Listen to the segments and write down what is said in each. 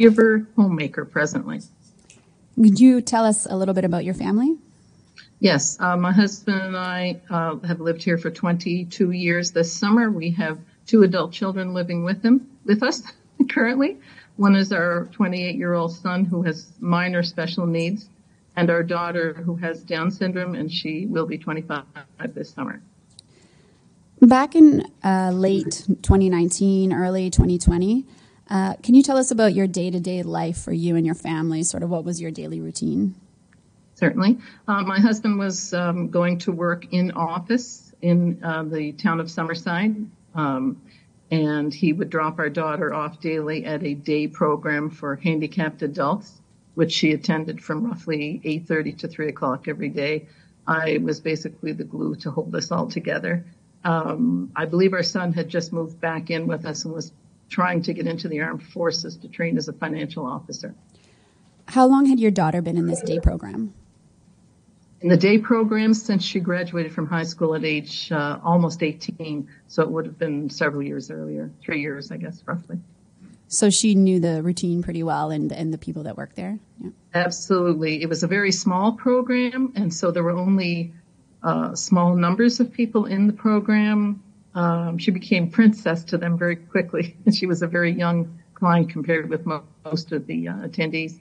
caregiver homemaker presently. Could you tell us a little bit about your family? Yes, uh, my husband and I uh, have lived here for 22 years. This summer, we have two adult children living with him, with us currently. One is our 28 year old son who has minor special needs, and our daughter who has Down syndrome, and she will be 25 this summer. Back in uh, late 2019, early 2020, uh, can you tell us about your day to day life for you and your family? Sort of what was your daily routine? Certainly. Uh, my husband was um, going to work in office in uh, the town of Summerside. Um, and he would drop our daughter off daily at a day program for handicapped adults, which she attended from roughly 8:30 to 3 o'clock every day. I was basically the glue to hold us all together. Um, I believe our son had just moved back in with us and was trying to get into the armed forces to train as a financial officer. How long had your daughter been in this day program? In the day program since she graduated from high school at age uh, almost 18, so it would have been several years earlier, three years, I guess, roughly. So she knew the routine pretty well and, and the people that work there? Yeah. Absolutely. It was a very small program, and so there were only uh, small numbers of people in the program. Um, she became princess to them very quickly. she was a very young client compared with most of the uh, attendees.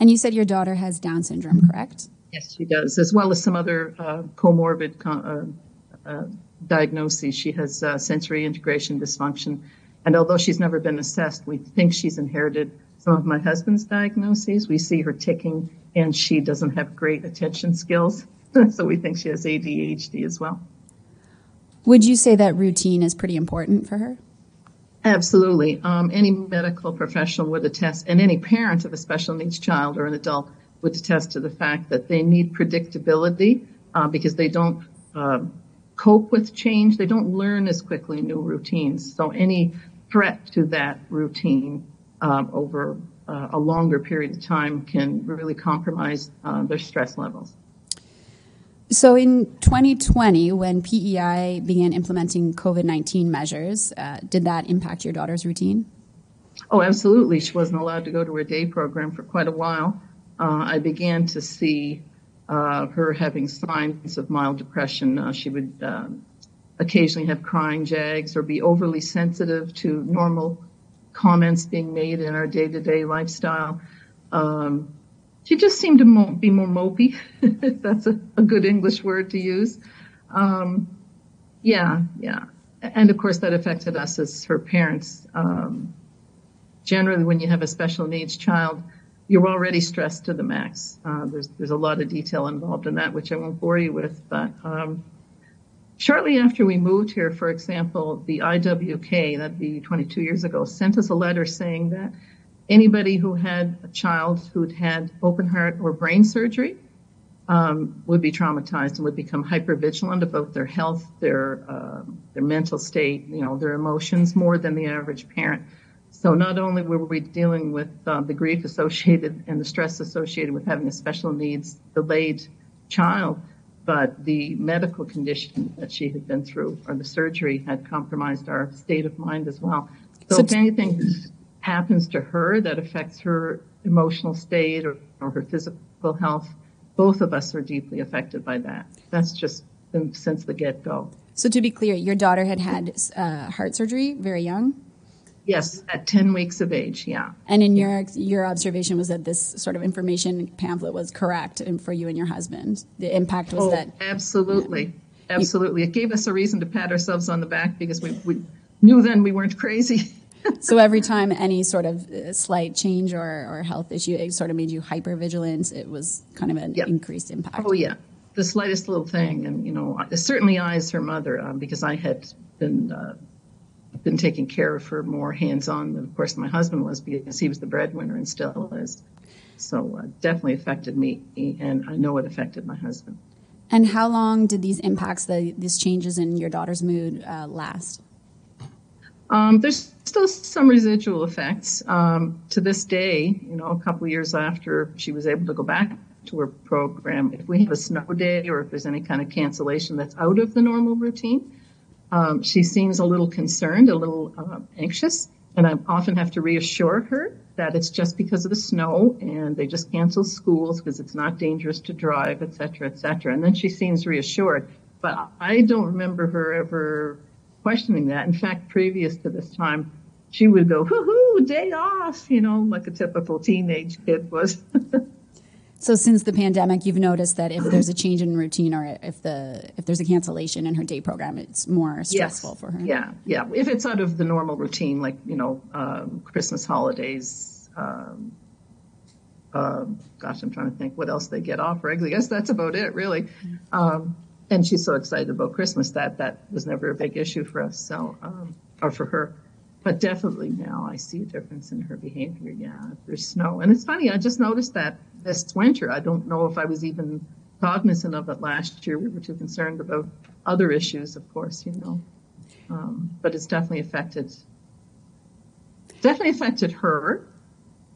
And you said your daughter has Down syndrome, correct? Yes, she does, as well as some other uh, comorbid uh, uh, diagnoses. She has uh, sensory integration dysfunction. And although she's never been assessed, we think she's inherited some of my husband's diagnoses. We see her ticking, and she doesn't have great attention skills. so we think she has ADHD as well. Would you say that routine is pretty important for her? Absolutely. Um, any medical professional would attest, and any parent of a special needs child or an adult would attest to the fact that they need predictability uh, because they don't uh, cope with change. They don't learn as quickly new routines. So any threat to that routine um, over uh, a longer period of time can really compromise uh, their stress levels. So in 2020, when PEI began implementing COVID 19 measures, uh, did that impact your daughter's routine? Oh, absolutely. She wasn't allowed to go to her day program for quite a while. Uh, I began to see uh, her having signs of mild depression. Uh, she would um, occasionally have crying jags or be overly sensitive to normal comments being made in our day to day lifestyle. Um, she just seemed to mo- be more mopey. That's a, a, good English word to use. Um, yeah, yeah. And of course, that affected us as her parents. Um, generally, when you have a special needs child, you're already stressed to the max. Uh, there's there's a lot of detail involved in that, which I won't bore you with. But um, shortly after we moved here, for example, the IWK, that'd be 22 years ago, sent us a letter saying that anybody who had a child who'd had open heart or brain surgery um, would be traumatized and would become hypervigilant about their health, their uh, their mental state, you know, their emotions more than the average parent. So not only were we dealing with uh, the grief associated and the stress associated with having a special needs delayed child, but the medical condition that she had been through or the surgery had compromised our state of mind as well. So, so if anything happens to her that affects her emotional state or, or her physical health, both of us are deeply affected by that. That's just been since the get go. So, to be clear, your daughter had had uh, heart surgery very young? Yes, at 10 weeks of age, yeah. And in your your observation was that this sort of information pamphlet was correct for you and your husband. The impact was oh, that absolutely. Absolutely. It gave us a reason to pat ourselves on the back because we, we knew then we weren't crazy. so every time any sort of uh, slight change or, or health issue, it sort of made you hyper vigilant. It was kind of an yep. increased impact. Oh yeah, the slightest little thing, and you know, certainly I as her mother, um, because I had been uh, been taking care of her more hands on than of course my husband was because he was the breadwinner and still is. So uh, definitely affected me, and I know it affected my husband. And how long did these impacts, the, these changes in your daughter's mood, uh, last? Um, there's still some residual effects um, to this day. You know, a couple years after she was able to go back to her program, if we have a snow day or if there's any kind of cancellation that's out of the normal routine, um, she seems a little concerned, a little uh, anxious, and I often have to reassure her that it's just because of the snow and they just cancel schools because it's not dangerous to drive, et cetera, et cetera. And then she seems reassured. But I don't remember her ever questioning that. In fact, previous to this time, she would go, hoo hoo, day off, you know, like a typical teenage kid was. So since the pandemic, you've noticed that if there's a change in routine or if the if there's a cancellation in her day program, it's more stressful yes. for her. Yeah, yeah. If it's out of the normal routine, like you know, um, Christmas holidays. Um, uh, gosh, I'm trying to think what else they get off regularly. I guess that's about it, really. Um, and she's so excited about Christmas that that was never a big issue for us. So, um, or for her but definitely now I see a difference in her behavior. Yeah, there's snow. And it's funny, I just noticed that this winter. I don't know if I was even cognizant of it last year. We were too concerned about other issues, of course, you know. Um, but it's definitely affected, definitely affected her.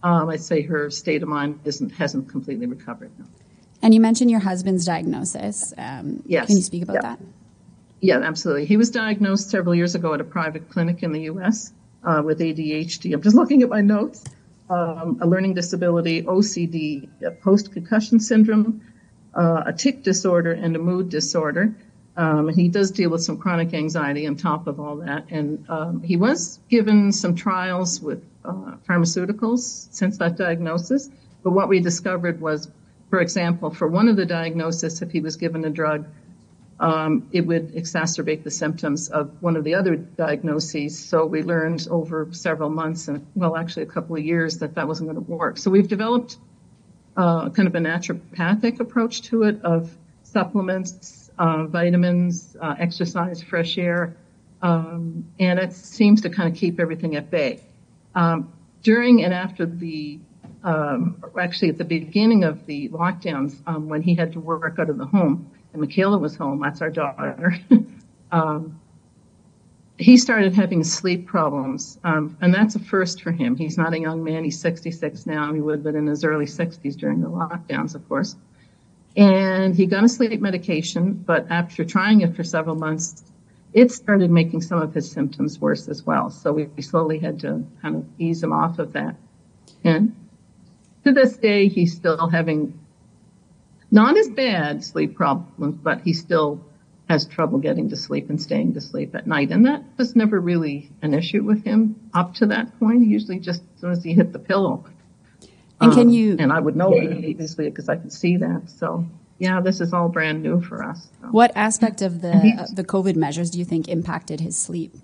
Um, I'd say her state of mind isn't, hasn't completely recovered. No. And you mentioned your husband's diagnosis. Um, yes. Can you speak about that? Yeah, absolutely. He was diagnosed several years ago at a private clinic in the U.S. Uh, with ADHD. I'm just looking at my notes. Um, a learning disability, OCD, post concussion syndrome, uh, a tic disorder, and a mood disorder. Um, he does deal with some chronic anxiety on top of all that. And um, he was given some trials with uh, pharmaceuticals since that diagnosis. But what we discovered was, for example, for one of the diagnoses, if he was given a drug, um, it would exacerbate the symptoms of one of the other diagnoses. So we learned over several months and well, actually a couple of years that that wasn't going to work. So we've developed uh, kind of a naturopathic approach to it of supplements, uh, vitamins, uh, exercise, fresh air, um, and it seems to kind of keep everything at bay. Um, during and after the um, actually at the beginning of the lockdowns, um, when he had to work out of the home, and Michaela was home. That's our daughter. um, he started having sleep problems, um, and that's a first for him. He's not a young man. He's 66 now. He would have been in his early 60s during the lockdowns, of course. And he got a sleep medication, but after trying it for several months, it started making some of his symptoms worse as well. So we slowly had to kind of ease him off of that. And to this day, he's still having not as bad sleep problems, but he still has trouble getting to sleep and staying to sleep at night. And that was never really an issue with him up to that point. Usually just as soon as he hit the pillow. And can um, you? And I would know it obviously because I could see that. So yeah, this is all brand new for us. So. What aspect of the uh, the COVID measures do you think impacted his sleep?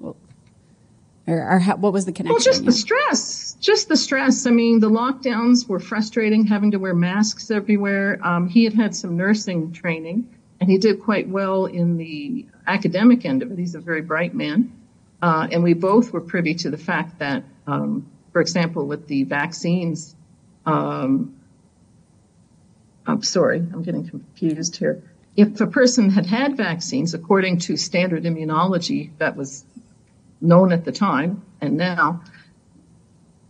Or, or how, what was the connection? Well, just the stress. Just the stress. I mean, the lockdowns were frustrating, having to wear masks everywhere. Um, he had had some nursing training, and he did quite well in the academic end of it. He's a very bright man. Uh, and we both were privy to the fact that, um, for example, with the vaccines, um, I'm sorry, I'm getting confused here. If a person had had vaccines, according to standard immunology that was known at the time and now,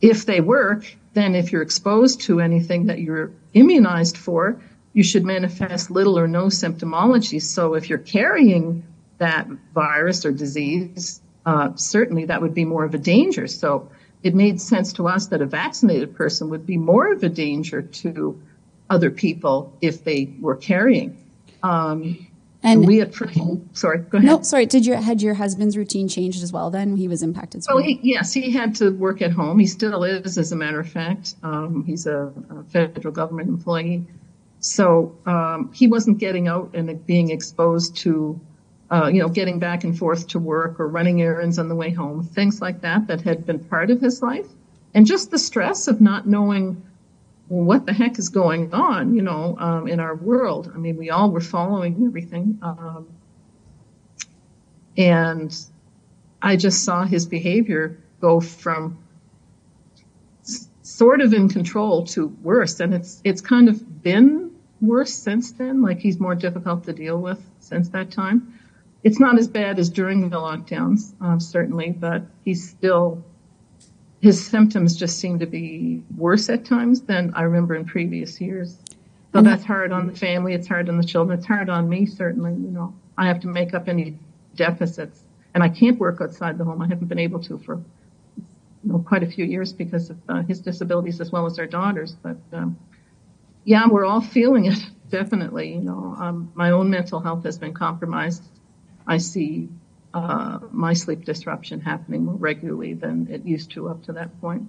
if they work, then if you're exposed to anything that you're immunized for, you should manifest little or no symptomology. So if you're carrying that virus or disease, uh, certainly that would be more of a danger. So it made sense to us that a vaccinated person would be more of a danger to other people if they were carrying. Um, and we had, sorry, go ahead. No, sorry. Did your had your husband's routine changed as well? Then he was impacted. Well, he, yes, he had to work at home. He still is, as a matter of fact. Um, he's a, a, federal government employee, so um, he wasn't getting out and being exposed to, uh, you know, getting back and forth to work or running errands on the way home, things like that that had been part of his life, and just the stress of not knowing what the heck is going on, you know, um, in our world? I mean, we all were following everything. Um, and I just saw his behavior go from sort of in control to worse. And it's, it's kind of been worse since then. Like he's more difficult to deal with since that time. It's not as bad as during the lockdowns, uh, certainly, but he's still his symptoms just seem to be worse at times than I remember in previous years. So and that's hard on the family. It's hard on the children. It's hard on me, certainly. You know, I have to make up any deficits and I can't work outside the home. I haven't been able to for you know, quite a few years because of uh, his disabilities as well as our daughters. But um, yeah, we're all feeling it definitely. You know, um, my own mental health has been compromised. I see uh, my sleep disruption happening more regularly than it used to up to that point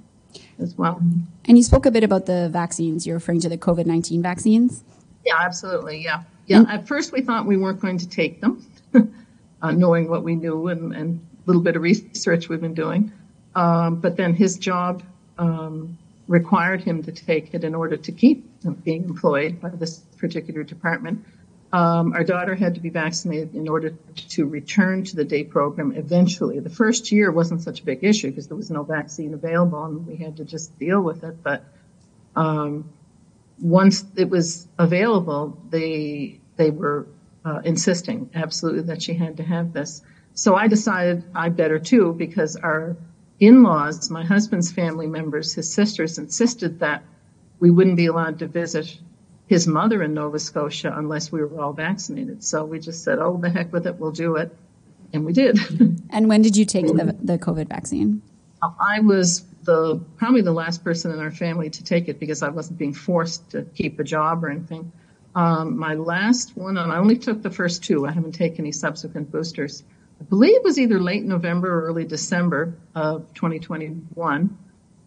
as well. And you spoke a bit about the vaccines. You're referring to the COVID 19 vaccines? Yeah, absolutely. Yeah. Yeah. At first, we thought we weren't going to take them, uh, knowing what we knew and, and a little bit of research we've been doing. Um, but then his job um, required him to take it in order to keep being employed by this particular department. Um, our daughter had to be vaccinated in order to return to the day program eventually. The first year wasn't such a big issue because there was no vaccine available and we had to just deal with it. But um, once it was available, they they were uh, insisting absolutely that she had to have this. So I decided I better too because our in-laws, my husband's family members, his sisters insisted that we wouldn't be allowed to visit his mother in Nova Scotia unless we were all vaccinated. So we just said, "Oh, the heck with it, we'll do it," and we did. and when did you take the, the COVID vaccine? I was the probably the last person in our family to take it because I wasn't being forced to keep a job or anything. Um, my last one, and I only took the first two. I haven't taken any subsequent boosters. I believe it was either late November or early December of 2021.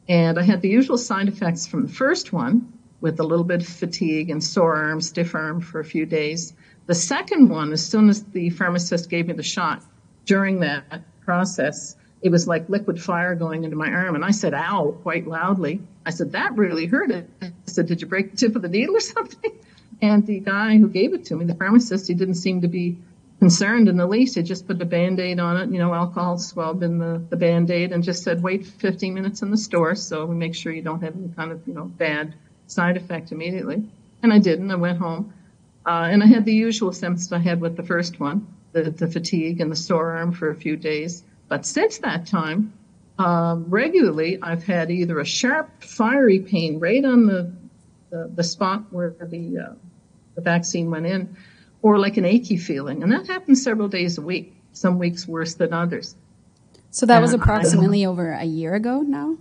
And I had the usual side effects from the first one with a little bit of fatigue and sore arm, stiff arm for a few days. The second one, as soon as the pharmacist gave me the shot, during that process, it was like liquid fire going into my arm. And I said, ow, quite loudly. I said, that really hurt it. I said, did you break the tip of the needle or something? And the guy who gave it to me, the pharmacist, he didn't seem to be concerned in the least. He just put a band-aid on it, you know, alcohol swab in the, the band-aid and just said, wait 15 minutes in the store so we make sure you don't have any kind of, you know, bad side effect immediately. And I didn't. I went home. Uh, and I had the usual symptoms I had with the first one, the, the fatigue and the sore arm for a few days. But since that time, uh, regularly I've had either a sharp, fiery pain right on the the, the spot where the uh, the vaccine went in, or like an achy feeling, and that happens several days a week. Some weeks worse than others. So that was approximately over a year ago now.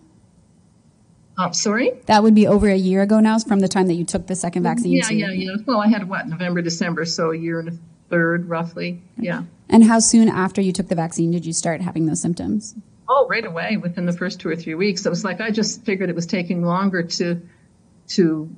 Oh, sorry? That would be over a year ago now from the time that you took the second vaccine. Yeah, yeah, yeah. Well, I had what, November, December, so a year and a third roughly. Yeah. And how soon after you took the vaccine did you start having those symptoms? Oh, right away, within the first two or three weeks. It was like I just figured it was taking longer to to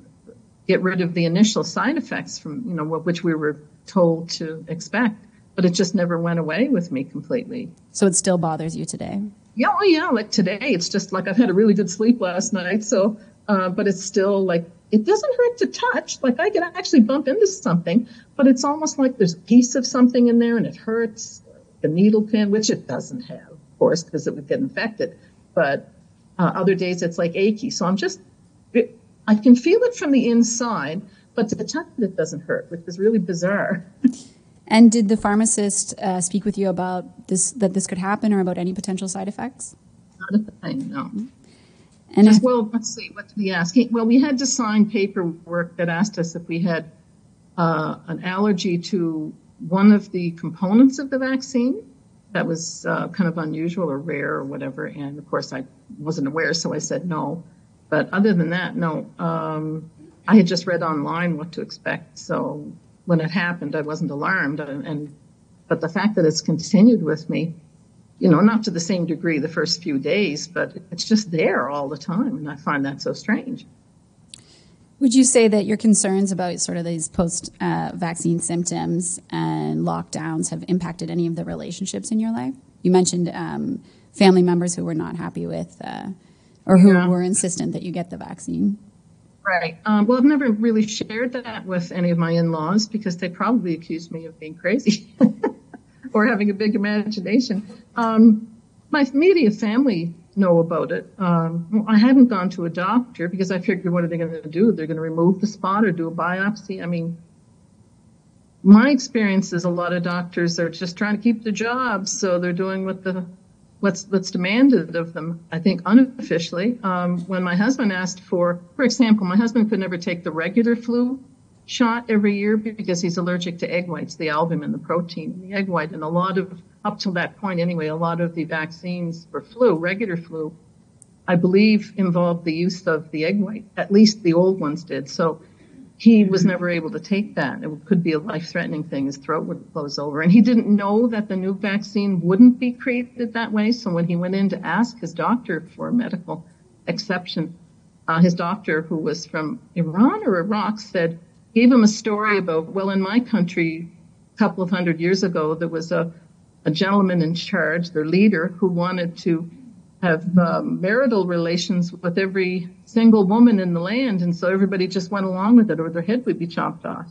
get rid of the initial side effects from, you know, which we were told to expect. But it just never went away with me completely. So it still bothers you today? Yeah, oh yeah. Like today, it's just like I've had a really good sleep last night. So, uh, but it's still like, it doesn't hurt to touch. Like I could actually bump into something, but it's almost like there's a piece of something in there and it hurts. The needle pin, which it doesn't have, of course, because it would get infected. But uh, other days it's like achy. So I'm just, it, I can feel it from the inside, but to touch it, it doesn't hurt, which is really bizarre. and did the pharmacist uh, speak with you about this, that this could happen or about any potential side effects? Not a thing, no. And Just, well, let's see, what did he ask? Well, we had to sign paperwork that asked us if we had uh, an allergy to one of the components of the vaccine. That was uh, kind of unusual or rare or whatever. And of course, I wasn't aware, so I said no. But other than that, no. Um, I had just read online what to expect, so when it happened, I wasn't alarmed. And, and but the fact that it's continued with me, you know, not to the same degree the first few days, but it's just there all the time, and I find that so strange. Would you say that your concerns about sort of these post uh, vaccine symptoms and lockdowns have impacted any of the relationships in your life? You mentioned um, family members who were not happy with uh, or who yeah. were insistent that you get the vaccine. Right. Um, well, I've never really shared that with any of my in-laws because they probably accused me of being crazy or having a big imagination. Um, my immediate family know about it. Um, I haven't gone to a doctor because I figured, what are they going to do? They're going to remove the spot or do a biopsy. I mean, my experience is a lot of doctors are just trying to keep their jobs, so they're doing what the what's what's demanded of them. I think unofficially, um, when my husband asked for, for example, my husband could never take the regular flu shot every year because he's allergic to egg whites, the albumin, the protein in the egg white, and a lot of up to that point anyway, a lot of the vaccines for flu, regular flu, I believe, involved the use of the egg white. At least the old ones did. So he was never able to take that. It could be a life threatening thing. His throat would close over. And he didn't know that the new vaccine wouldn't be created that way. So when he went in to ask his doctor for a medical exception, uh, his doctor, who was from Iran or Iraq, said, gave him a story about, well, in my country, a couple of hundred years ago, there was a, a gentleman in charge, their leader, who wanted to have um, marital relations with every single woman in the land, and so everybody just went along with it, or their head would be chopped off.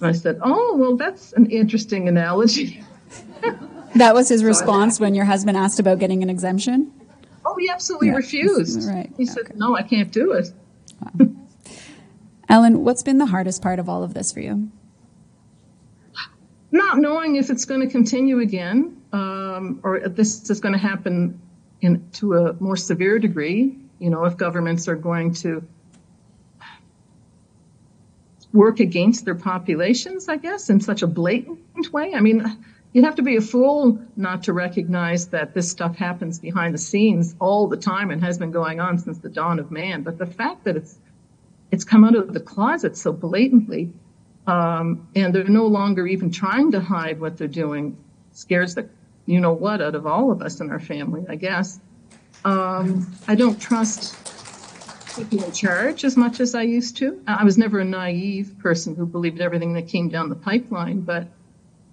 And I said, "Oh, well, that's an interesting analogy." That was his response when your husband asked about getting an exemption? Oh, he absolutely Yeah, refused. right, He said. "No, I can't do it." Ellen, what's been the hardest part of all of this for you? Not knowing if it's going to continue again, um, or if this is going to happen in to a more severe degree. You know, if governments are going to work against their populations, I guess, in such a blatant way. I mean, you'd have to be a fool not to recognize that this stuff happens behind the scenes all the time and has been going on since the dawn of man. But the fact that it's it's come out of the closet so blatantly, um, and they're no longer even trying to hide what they're doing, scares the you know what out of all of us in our family, I guess. Um, I don't trust people in charge as much as I used to. I was never a naive person who believed everything that came down the pipeline, but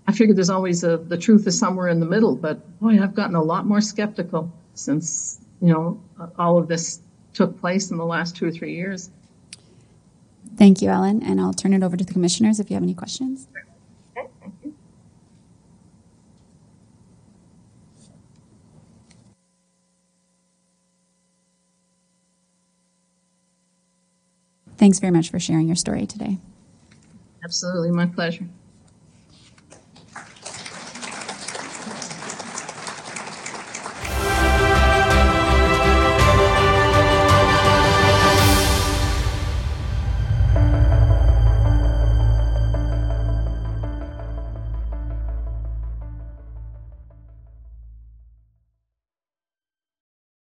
I figured there's always a the truth is somewhere in the middle. But boy, I've gotten a lot more skeptical since you know all of this took place in the last two or three years. Thank you, Ellen, and I'll turn it over to the commissioners if you have any questions. Thanks very much for sharing your story today. Absolutely, my pleasure.